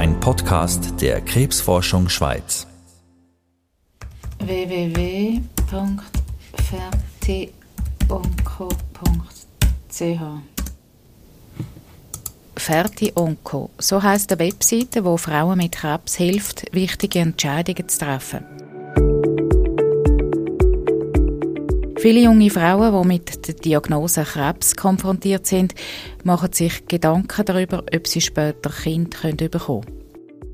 ein Podcast der Krebsforschung Schweiz. www.fertionco.ch Ferti so heißt eine Webseite, wo Frauen mit Krebs hilft, wichtige Entscheidungen zu treffen. Viele junge Frauen, die mit der Diagnose Krebs konfrontiert sind, machen sich Gedanken darüber, ob sie später Kind bekommen können.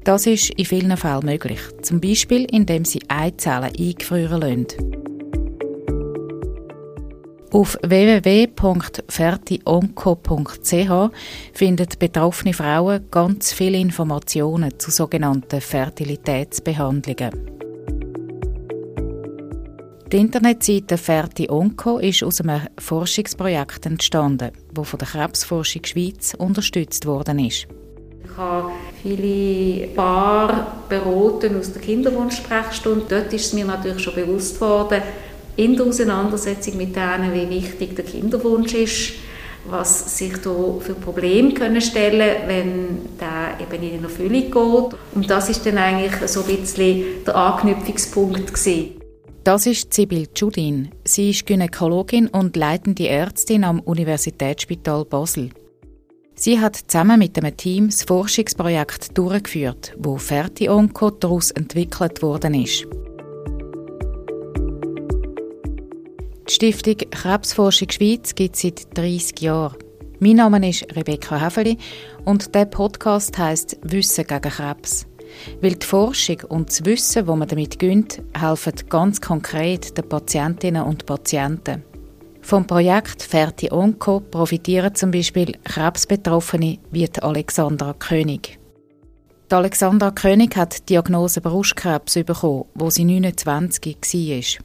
Das ist in vielen Fällen möglich, zum Beispiel indem sie Eizellen eingefrieren lassen. Auf www.fertionco.ch finden betroffene Frauen ganz viele Informationen zu sogenannten Fertilitätsbehandlungen. Die Internetseite Ferti Onco ist aus einem Forschungsprojekt entstanden, das von der Krebsforschung Schweiz unterstützt worden ist. Ich habe viele Paare beraten aus der Kinderwunschsprechstunde. Dort ist es mir natürlich schon bewusst worden, in der Auseinandersetzung mit denen, wie wichtig der Kinderwunsch ist, was sich da für Probleme können stellen wenn der eben in Erfüllung geht. Und das ist dann eigentlich so ein bisschen der Anknüpfungspunkt gewesen. Das ist Sibyl Judin. Sie ist Gynäkologin und leitende Ärztin am Universitätsspital Basel. Sie hat zusammen mit einem Team das Forschungsprojekt durchgeführt, wo FertiOnco daraus entwickelt worden ist. Die Stiftung Krebsforschung Schweiz gibt es seit 30 Jahren. Mein Name ist Rebecca Häfeli und der Podcast heißt Wissen gegen Krebs. Weil die Forschung und das Wissen, das man damit gönnt, helfen ganz konkret den Patientinnen und Patienten. Vom Projekt Ferti Onco profitieren zum Beispiel Krebsbetroffene wie die Alexandra König. Die Alexandra König hat die Diagnose Brustkrebs bekommen, wo sie 29 war.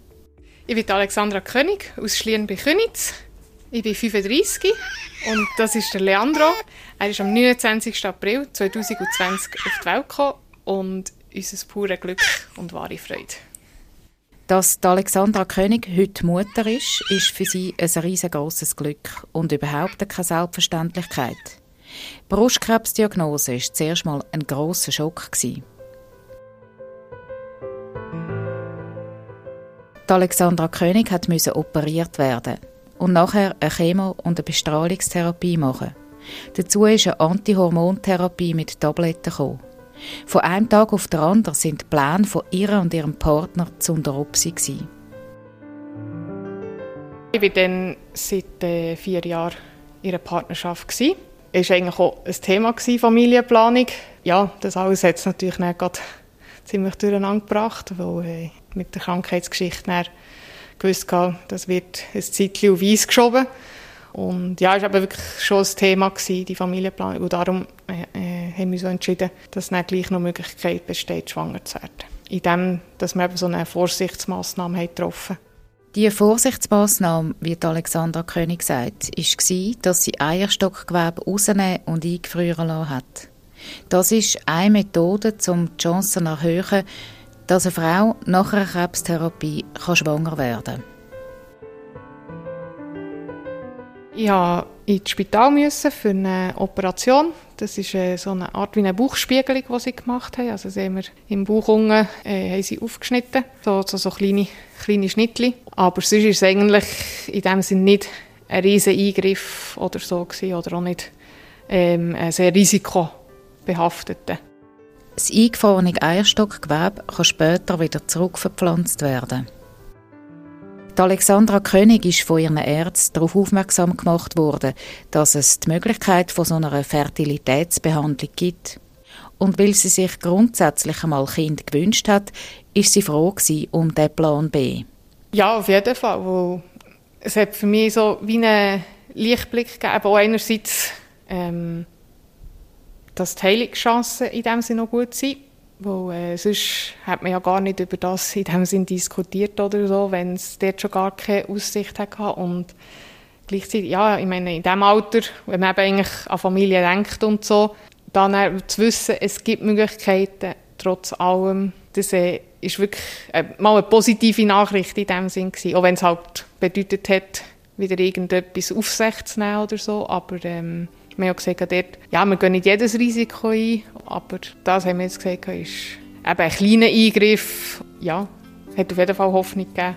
Ich bin Alexandra König aus Schlien bei Könitz. Ich bin 35 und das ist der Leandro. Er ist am 29. April 2020 auf die Welt gekommen und unser pure Glück und wahre Freude. Dass Alexandra König heute Mutter ist, ist für sie ein riesengroßes Glück und überhaupt keine Selbstverständlichkeit. Die Brustkrebsdiagnose war zuerst mal ein grosser Schock. Die Alexandra König musste operiert werden und nachher eine Chemo- und eine Bestrahlungstherapie machen. Dazu ist eine Antihormontherapie mit Tabletten gekommen. Von einem Tag auf den anderen sind die Pläne von ihr und ihrem Partner zu Unteropsi. Ich war dann seit äh, vier Jahren in einer Partnerschaft. Es war eigentlich auch ein Thema, Familienplanung. Ja, das alles hat es natürlich nicht gerade ziemlich durcheinander gebracht, weil äh, mit der Krankheitsgeschichte gewusst hatte, das wird ein Zeitchen auf Eis geschoben. Und ja, es war wirklich schon ein Thema, gewesen, die Familienplanung. Und darum äh, äh, haben wir so entschieden, dass dann gleich noch Möglichkeit besteht, schwanger zu werden. In dem, dass wir eben so eine Vorsichtsmaßnahme haben getroffen die Vorsichtsmaßnahme, wie Alexandra König sagt, war, dass sie Eierstockgewebe rausnehmen und eingefrieren lassen hat. Das ist eine Methode, um die Chancen zu erhöhen, dass eine Frau nach einer Krebstherapie schwanger werden kann. Ich musste ins Spital für eine Operation. Das ist äh, so eine Art wie eine Bauchspiegelung, die sie gemacht haben. Also sehen wir im Bauch unten, äh, haben sie aufgeschnitten, so, so, so kleine, kleine Schnittchen. Aber sonst ist es eigentlich in dem Sinne nicht ein riesiger Eingriff oder so gewesen, oder auch nicht ähm, ein sehr risikobehafteter. Das eingefrorene Eierstockgewebe kann später wieder zurückverpflanzt werden. Die Alexandra König ist von ihren Ärzten darauf aufmerksam gemacht worden, dass es die Möglichkeit von so einer Fertilitätsbehandlung gibt. Und weil sie sich grundsätzlich einmal Kind gewünscht hat, ist sie froh um den Plan B. Ja, auf jeden Fall. Es hat für mich so wie einen Lichtblick gegeben. Auch einerseits, ähm, dass die Heilungschancen in dem Sinne noch gut sind weil, äh, sonst hat man ja gar nicht über das in dem Sinn diskutiert oder so, wenn es dort schon gar keine Aussicht hatte. Und gleichzeitig, ja, ich meine, in diesem Alter, wenn man eben eigentlich an Familie denkt und so, dann zu wissen, es gibt Möglichkeiten, trotz allem, das äh, ist wirklich äh, mal eine positive Nachricht in dem Sinn gewesen. Auch wenn es halt bedeutet hat, wieder irgendetwas auf sich zu nehmen oder so, aber ähm, Wir haben auch gesagt, dort, ja, wir gehen nicht jedes Risiko ein, aber das haben wir jetzt gesagt, ist eben ein kleiner Eingriff. Ja, hat auf jeden Fall Hoffnung gegeben.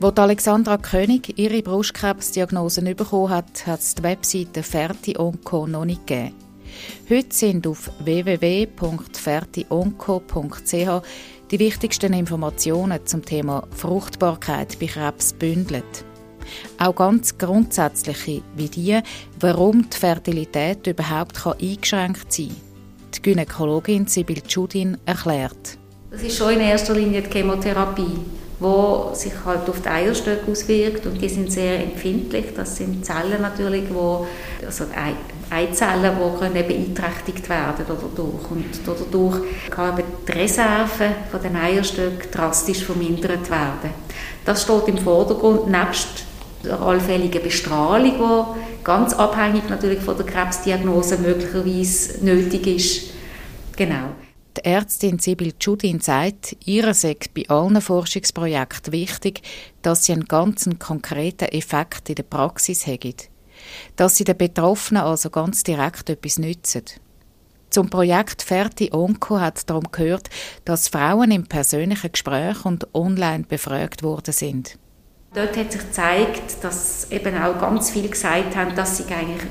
Als Alexandra König ihre Brustkrebsdiagnose bekommen hat, hat es die Webseite Ferti-Onco noch nicht gegeben. Heute sind auf www.fertionco.ch die wichtigsten Informationen zum Thema Fruchtbarkeit bei Krebs bündelt. Auch ganz grundsätzliche wie die, warum die Fertilität überhaupt eingeschränkt sein kann. Die Gynäkologin Sibyl Judin erklärt. Das ist schon in erster Linie die Chemotherapie wo sich halt auf die Eierstöcke auswirkt und die sind sehr empfindlich. Das sind Zellen natürlich, wo, also Eizellen, die können beeinträchtigt werden dadurch. Und dadurch kann eben die Reserve von den drastisch vermindert werden. Das steht im Vordergrund, nebst der allfälligen Bestrahlung, die ganz abhängig natürlich von der Krebsdiagnose möglicherweise nötig ist. Genau. Die Ärztin Sibyl Judin sagt, ihr sei bei allen Forschungsprojekten wichtig, dass sie einen ganz konkreten Effekt in der Praxis haben. Dass sie den Betroffenen also ganz direkt etwas nützen. Zum Projekt Ferti Onco hat darum gehört, dass Frauen im persönlichen Gespräch und online befragt worden sind. Dort hat sich gezeigt, dass eben auch ganz viele gesagt haben, dass sie eigentlich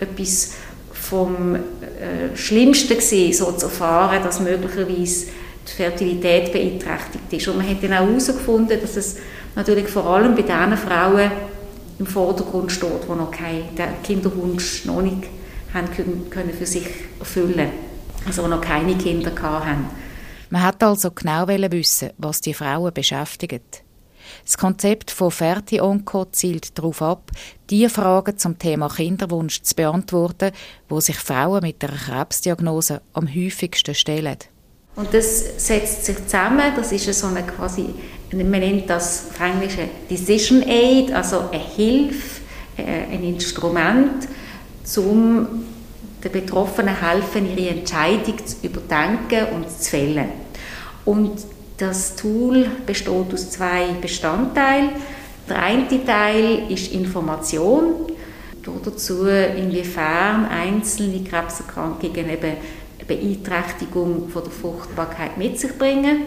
etwas vom äh, Schlimmsten gewesen, so zu erfahren, dass möglicherweise die Fertilität beeinträchtigt ist. Und man hat dann auch herausgefunden, dass es natürlich vor allem bei den Frauen im Vordergrund steht, die noch keinen Kinderwunsch noch nicht haben können, können für sich erfüllen also die noch keine Kinder hatten. Man hat also genau wissen, was die Frauen beschäftigt. Das Konzept von Ferti Onco zielt darauf ab, die Fragen zum Thema Kinderwunsch zu beantworten, wo sich Frauen mit einer Krebsdiagnose am häufigsten stellen. Und das setzt sich zusammen, das ist so eine quasi, man nennt das auf Englisch Decision Aid, also eine Hilfe, äh, ein Instrument, um den Betroffenen helfen, ihre Entscheidung zu überdenken und zu fällen. Und das Tool besteht aus zwei Bestandteilen. Der eine Teil ist Information, dazu inwiefern einzelne Krebserkrankungen eben Beeinträchtigung von der Fruchtbarkeit mit sich bringen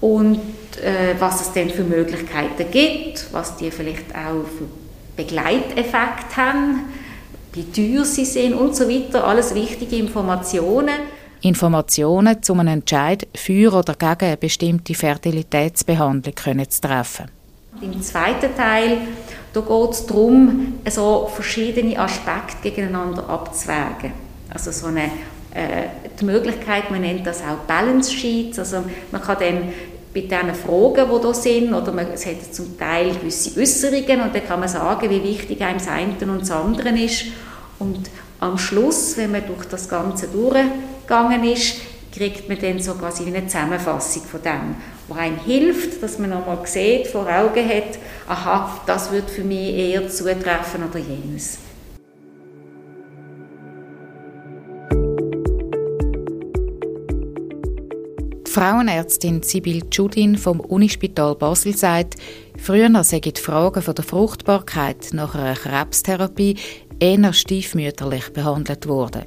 und äh, was es denn für Möglichkeiten gibt, was die vielleicht auch für Begleiteffekte haben, wie teuer sie sind und so weiter, alles wichtige Informationen. Informationen zu einem Entscheid für oder gegen eine bestimmte Fertilitätsbehandlung können zu treffen. Im zweiten Teil da geht es darum, so verschiedene Aspekte gegeneinander abzuwägen. Also so eine, die Möglichkeit, man nennt das auch Balance Sheets, also man kann dann bei diesen Fragen, die da sind, oder man, es hat zum Teil gewisse Äußerungen und dann kann man sagen, wie wichtig einem das eine und das andere ist. Und am Schluss, wenn man durch das Ganze durchgegangen ist, kriegt man dann so quasi eine Zusammenfassung von dem, was einem hilft, dass man nochmal sieht, vor Augen hat, aha, das wird für mich eher zutreffen oder jenes. Frauenärztin Sibyl Judin vom Unispital Basel sagt, früher seien die Fragen der Fruchtbarkeit nach einer Krebstherapie eher stiefmütterlich behandelt worden.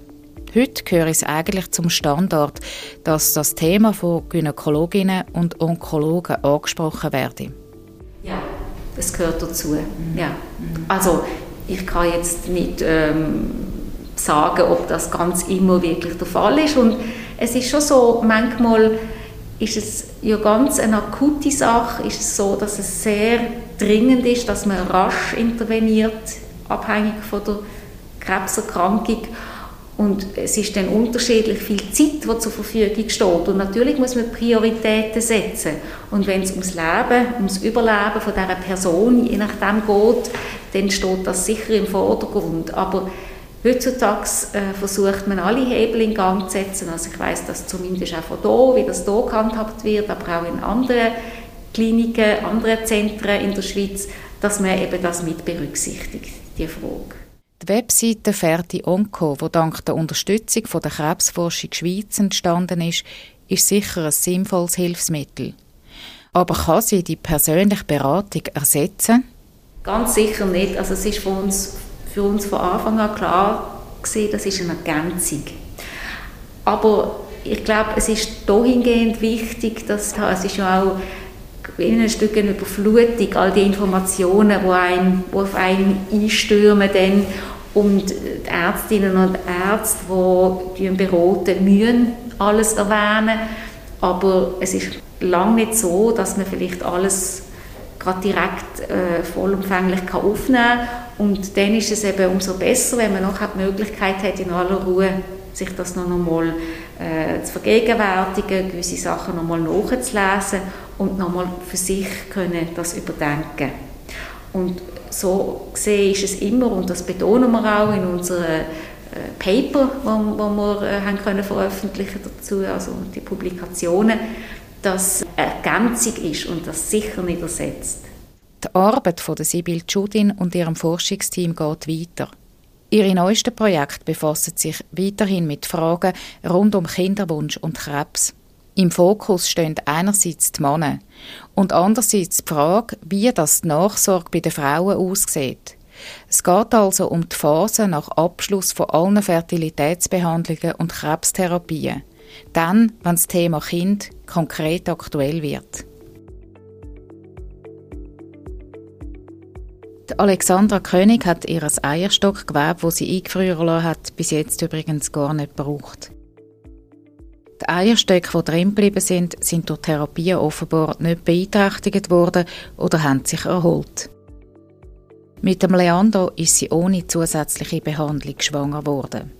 Heute gehört es eigentlich zum Standard, dass das Thema von Gynäkologinnen und Onkologen angesprochen werde. Ja, das gehört dazu. Ja. Also ich kann jetzt nicht ähm, sagen, ob das ganz immer wirklich der Fall ist. Und es ist schon so, manchmal ist es ja ganz eine akute Sache, ist es so, dass es sehr dringend ist, dass man rasch interveniert abhängig von der Krebserkrankung. Und es ist dann unterschiedlich viel Zeit, die zur Verfügung steht. Und natürlich muss man Prioritäten setzen. Und wenn es ums Leben, ums Überleben von dieser Person, je nachdem geht, dann steht das sicher im Vordergrund. Aber heutzutage äh, versucht man alle Hebel in Gang zu setzen. Also ich weiß das zumindest auch von hier, wie das hier gehandhabt wird, aber auch in anderen Kliniken, anderen Zentren in der Schweiz, dass man eben das mit berücksichtigt die Frage. Die Webseite Ferti Onco, die dank der Unterstützung von der Krebsforschung Schweiz entstanden ist, ist sicher ein sinnvolles Hilfsmittel. Aber kann sie die persönliche Beratung ersetzen? Ganz sicher nicht. Also es ist für uns, für uns von Anfang an klar gewesen, das ist eine Ergänzung. Aber ich glaube, es ist dahingehend wichtig, dass es ist ja auch in ein Stück eine Überflutung, all die Informationen, die, einem, die auf einen einstürmen dann und die Ärztinnen und Ärzte, die beraten, müssen alles erwähnen, aber es ist lange nicht so, dass man vielleicht alles gerade direkt äh, vollumfänglich kann aufnehmen. Und dann ist es eben umso besser, wenn man noch die Möglichkeit hat, in aller Ruhe sich das noch einmal äh, zu vergegenwärtigen, gewisse Sachen noch einmal nachzulesen und noch einmal für sich können das überdenken. Und so gesehen ist es immer, und das betonen wir auch in unseren äh, Paper, die wir äh, haben können veröffentlichen dazu, also die Publikationen, das Ergänzung ist und das sicher nicht ersetzt. Die Arbeit von Sibyl Judin und ihrem Forschungsteam geht weiter. Ihre neuesten Projekte befassen sich weiterhin mit Fragen rund um Kinderwunsch und Krebs. Im Fokus stehen einerseits die Männer und andererseits die Frage, wie das die Nachsorge bei den Frauen aussieht. Es geht also um die Phase nach Abschluss von allen Fertilitätsbehandlungen und Krebstherapien. Dann, wenn das Thema Kind konkret aktuell wird. Die Alexandra König hat ihr Eierstockgewebe, das sie eingefrieren hat, bis jetzt übrigens gar nicht gebraucht. Die Eierstöcke, die drin geblieben sind, sind durch Therapie offenbar nicht beeinträchtigt worden oder haben sich erholt. Mit dem Leandro ist sie ohne zusätzliche Behandlung schwanger geworden.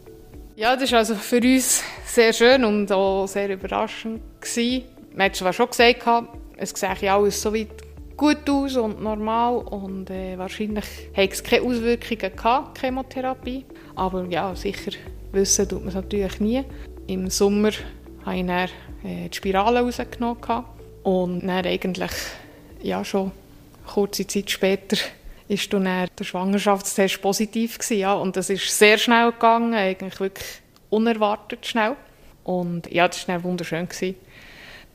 Ja, das war also für uns sehr schön und auch sehr überraschend. Gewesen. Man hat zwar schon gesagt, es sehe alles so weit gut aus und normal und äh, wahrscheinlich hat es keine Auswirkungen gehabt, Chemotherapie. Aber ja, sicher wissen tut man es natürlich nie. Im Sommer habe ich dann, äh, die Spirale rausgenommen und dann eigentlich ja, schon kurze Zeit später ist dann der Schwangerschaftstest positiv gewesen, ja, und das ist sehr schnell gegangen, eigentlich wirklich unerwartet schnell. Und ja, das war wunderschön, gewesen,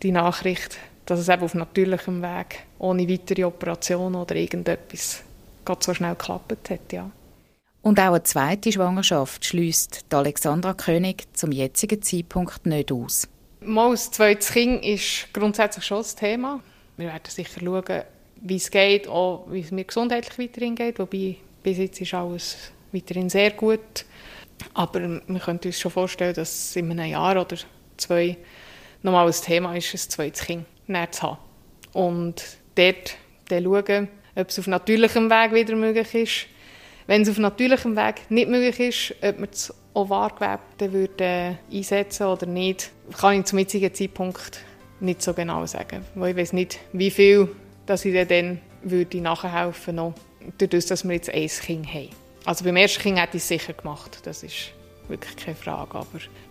die Nachricht, dass es eben auf natürlichem Weg, ohne weitere Operation oder irgendetwas, gerade so schnell geklappt hat, ja. Und auch eine zweite Schwangerschaft schließt Alexandra König zum jetzigen Zeitpunkt nicht aus. Mal ein zweites Kind ist grundsätzlich schon das Thema. Wir werden sicher schauen, wie es geht, auch wie es mir gesundheitlich weiterhin geht. Wobei bis jetzt ist alles weiterhin sehr gut. Aber wir können uns schon vorstellen, dass es in einem Jahr oder zwei nochmal ein Thema ist, ein zweites Kind zu haben. Und dort dann schauen, ob es auf natürlichem Weg wieder möglich ist. Wenn es auf natürlichem Weg nicht möglich ist, ob man das Ovargewebe würde einsetzen oder nicht, kann ich zum jetzigen Zeitpunkt nicht so genau sagen. Weil ich weiß nicht, wie viel dass ich dann würde nachhelfen noch, dadurch, dass wir jetzt ein Kind haben. Also beim ersten Kind hätte ich es sicher gemacht, das ist wirklich keine Frage. Aber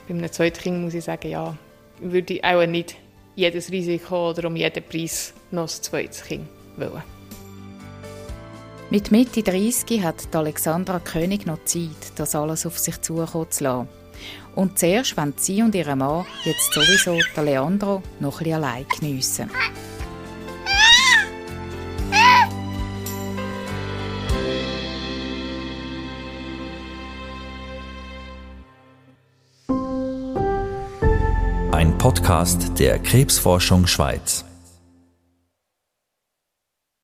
beim zweiten Kind muss ich sagen, ja, würde ich auch nicht jedes Risiko oder um jeden Preis noch ein zweites Kind wollen. Mit Mitte 30 hat Alexandra König noch Zeit, das alles auf sich zukommen zu lassen. Und zuerst wenn sie und ihr Mann jetzt sowieso der Leandro noch ein bisschen allein geniessen. Podcast der Krebsforschung Schweiz.